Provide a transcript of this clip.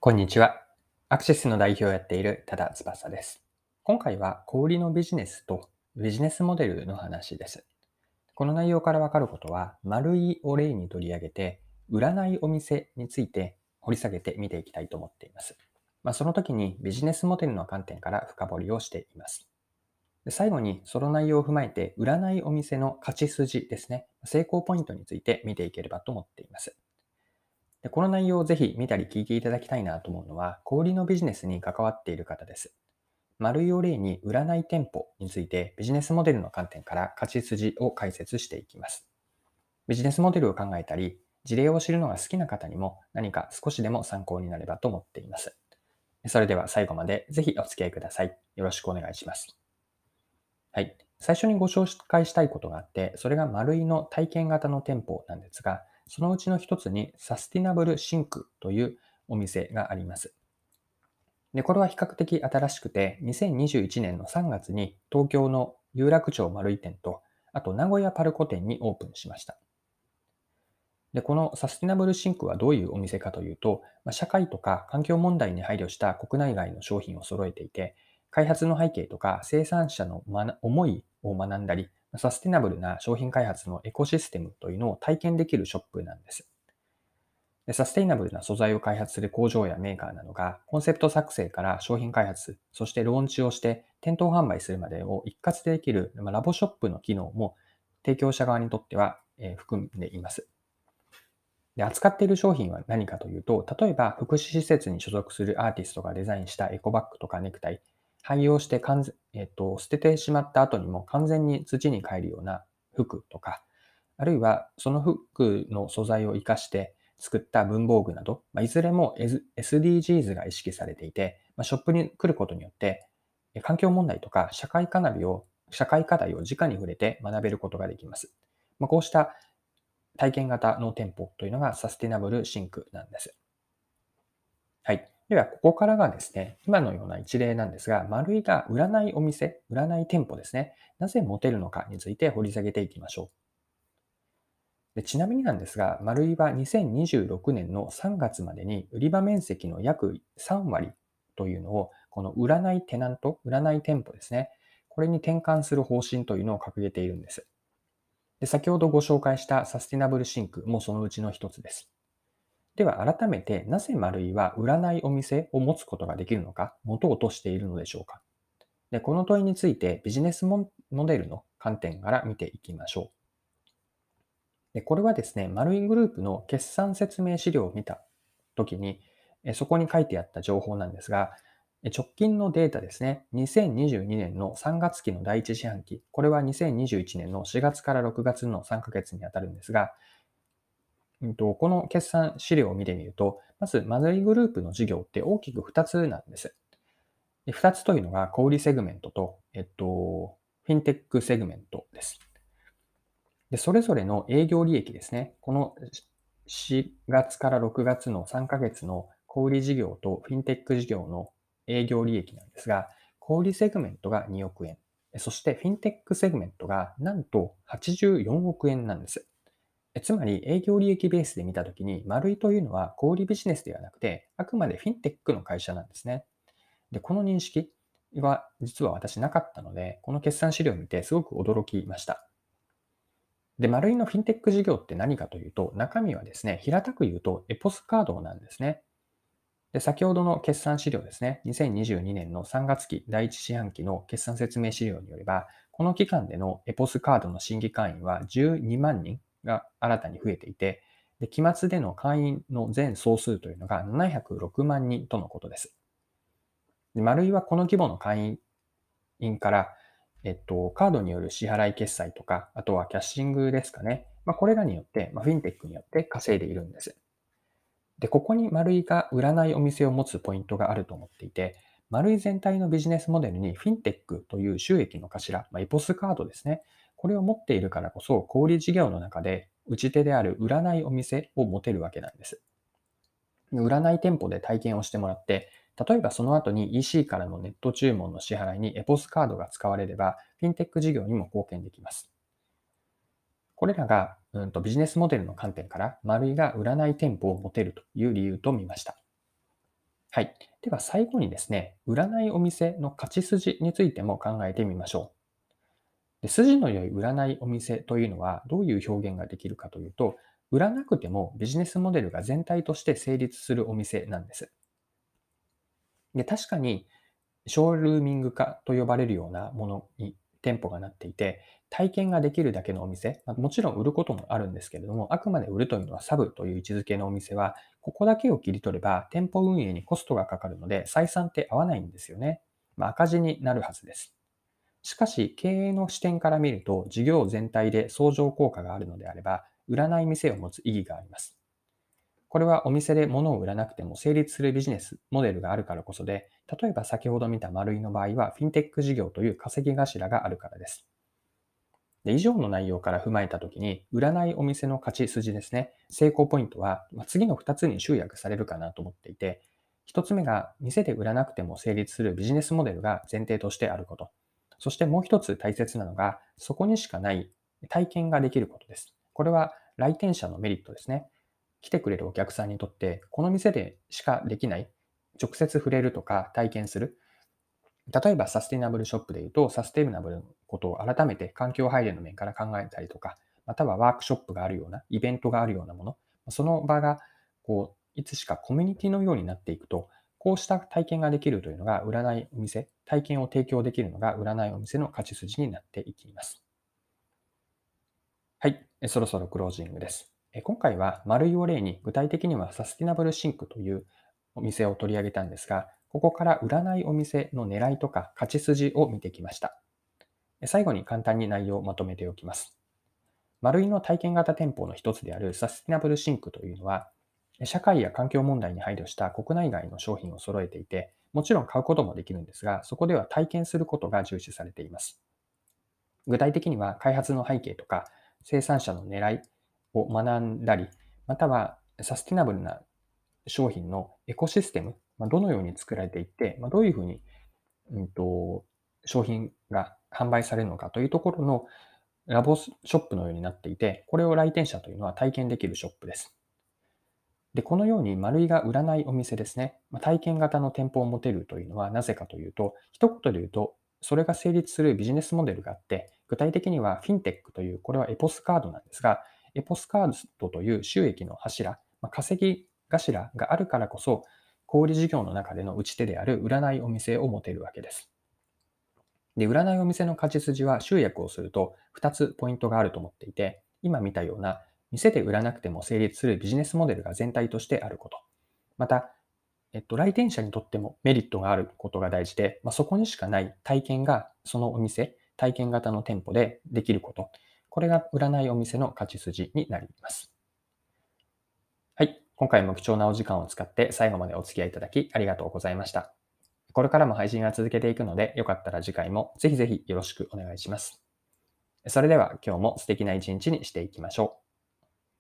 こんにちは。アクシスの代表をやっている多田翼です。今回は小売りのビジネスとビジネスモデルの話です。この内容からわかることは、丸いを例に取り上げて、売らないお店について掘り下げて見ていきたいと思っています。まあ、その時にビジネスモデルの観点から深掘りをしています。最後にその内容を踏まえて、売らないお店の勝ち筋ですね、成功ポイントについて見ていければと思っています。でこの内容をぜひ見たり聞いていただきたいなと思うのは、小売のビジネスに関わっている方です。丸いを例に売らない店舗についてビジネスモデルの観点から勝ち筋を解説していきます。ビジネスモデルを考えたり、事例を知るのが好きな方にも何か少しでも参考になればと思っています。それでは最後までぜひお付き合いください。よろしくお願いします。はい。最初にご紹介したいことがあって、それが丸いの体験型の店舗なんですが、そのうちの一つに Sustainable Think というお店があります。で、これは比較的新しくて、2021年の3月に東京の有楽町丸井店と、あと名古屋パルコ店にオープンしました。で、この Sustainable Think はどういうお店かというと、ま社会とか環境問題に配慮した国内外の商品を揃えていて、開発の背景とか生産者の思いを学んだり、サスティナブルな商品開発のエコシステムというのを体験できるショップなんです。でサステイナブルな素材を開発する工場やメーカーなどが、コンセプト作成から商品開発、そしてローンチをして店頭販売するまでを一括でできるラボショップの機能も提供者側にとっては含んでいます。で扱っている商品は何かというと、例えば福祉施設に所属するアーティストがデザインしたエコバッグとかネクタイ、廃用して完全、えっと、捨ててしまった後にも完全に土に帰るような服とか、あるいはその服の素材を活かして作った文房具など、まあ、いずれも SDGs が意識されていて、まあ、ショップに来ることによって、環境問題とか社会課題を、社会課題を直に触れて学べることができます。まあ、こうした体験型の店舗というのが Sustainable Think なんです。では、ここからがですね、今のような一例なんですが、丸井が売らないお店、売らない店舗ですね、なぜ儲かるのかについて掘り下げていきましょう。でちなみになんですが、丸井は2026年の3月までに売り場面積の約3割というのを、この売らないテナント、売らない店舗ですね、これに転換する方針というのを掲げているんです。で先ほどご紹介した Sustainable Think もそのうちの一つです。では改めて、なぜ丸井は売らないお店を持つことができるのか、持とうとしているのでしょうか。でこの問いについてビジネスモデルの観点から見ていきましょう。でこれはですね、丸井グループの決算説明資料を見たときに、そこに書いてあった情報なんですが、直近のデータですね、2022年の3月期の第一四半期、これは2021年の4月から6月の3ヶ月にあたるんですが、とこの決算資料を見てみると、まず、丸井グループの事業って大きく2つなんです。2つというのが、小売セグメントと、えっと、フィンテックセグメントです。で、それぞれの営業利益ですね。この4月から6月の3ヶ月の小売事業とフィンテック事業の営業利益なんですが、小売セグメントが2億円。そしてフィンテックセグメントがなんと84億円なんです。つまり営業利益ベースで見たときに、丸いというのは小売ビジネスではなくて、あくまでフィンテックの会社なんですね。で、この認識は実は私なかったので、この決算資料を見てすごく驚きました。で、丸いのフィンテック事業って何かというと、中身はですね、平たく言うとエポスカードなんですね。で、先ほどの決算資料ですね、2022年の3月期第1四半期の決算説明資料によれば、この期間でのエポスカードの新規会員は12万人が新たに増えていて、で期末での会員の全総数というのが706万人とのことです。で丸いはこの規模の会員から、えっと、カードによる支払い決済とか、あとはキャッシングですかね。まあ、これらによって、まあ、フィンテックによって稼いでいるんです。で、ここに丸いが売らないお店を持つポイントがあると思っていて、丸い全体のビジネスモデルにフィンテックという収益の頭、まあ、エポスカードですね。これを持っているからこそ、小売事業の中で、打ち手である売らないお店を持てるわけなんです。売らない店舗で体験をしてもらって、例えばその後に EC からのネット注文の支払いにエポスカードが使われれば、フィンテック事業にも貢献できます。これらが、うんと、ビジネスモデルの観点から、丸いが売らない店舗を持てるという理由と見ました。はい。では最後にですね、占いお店の勝ち筋についても考えてみましょう。で筋の良い占いお店というのはどういう表現ができるかというと、売らなくてもビジネスモデルが全体として成立するお店なんです。で確かに、ショールーミング化と呼ばれるようなものに店舗がなっていて、体験ができるだけのお店、もちろん売ることもあるんですけれども、あくまで売るというのはサブという位置づけのお店は、ここだけを切り取れば店舗運営にコストがかかるので採算って合わないんですよね。まあ、赤字になるはずです。しかし、経営の視点から見ると、事業全体で相乗効果があるのであれば、売らない店を持つ意義があります。これはお店で物を売らなくても成立するビジネスモデルがあるからこそで、例えば先ほど見た丸いの場合はフィンテック事業という稼ぎ頭があるからです。で以上の内容から踏まえたときに、売らないお店の勝ち筋ですね、成功ポイントは、ま次の2つに集約されるかなと思っていて、1つ目が店で売らなくても成立するビジネスモデルが前提としてあること。そしてもう1つ大切なのが、そこにしかない体験ができることです。これは来店者のメリットですね。来てくれるお客さんにとって、この店でしかできない、直接触れるとか体験する。例えばサスティナブルショップで言うと、サステイナブルのことを改めて環境配慮の面から考えたりとか、またはワークショップがあるような、イベントがあるようなもの、その場がこういつしかコミュニティのようになっていくと、こうした体験ができるというのが売らないお店、体験を提供できるのが売らないお店の勝ち筋になっていきます。はい、そろそろクロージングです。今回はマルイを例に具体的にはサスティナブルシンクというお店を取り上げたんですが、ここから売らないお店の狙いとか勝ち筋を見てきました。最後に簡単に内容をまとめておきます。マルイの体験型店舗の一つであるサスティナブルシンクというのは、社会や環境問題に配慮した国内外の商品を揃えていて、もちろん買うこともできるんですが、そこでは体験することが重視されています。具体的には開発の背景とか生産者の狙い、を学んだり、またはサスティナブルな商品のエコシステム、ま、どのように作られていって、ま、どういうふうに、うんと、商品が販売されるのかというところのラボショップのようになっていて、これを来店者というのは体験できるショップです。で、このように丸いが売らないお店ですね、まあ、体験型の店舗を持てるというのはなぜかというと、一言で言うと、それが成立するビジネスモデルがあって、具体的にはフィンテックという、これはエポスカードなんですが、エポスカードという収益の柱、まあ、稼ぎ頭があるからこそ、小売事業の中での打ち手である占いお店を持てるわけです。で、占いお店の勝ち筋は集約をすると2つポイントがあると思っていて、今見たような店で売らなくても成立するビジネスモデルが全体としてあること。また、えっと、来店者にとってもメリットがあることが大事で、まあ、そこにしかない体験がそのお店、体験型の店舗でできること。これが占いお店の勝ち筋になります。はい。今回も貴重なお時間を使って最後までお付き合いいただきありがとうございました。これからも配信は続けていくので、よかったら次回もぜひぜひよろしくお願いします。それでは今日も素敵な一日にしていきましょう。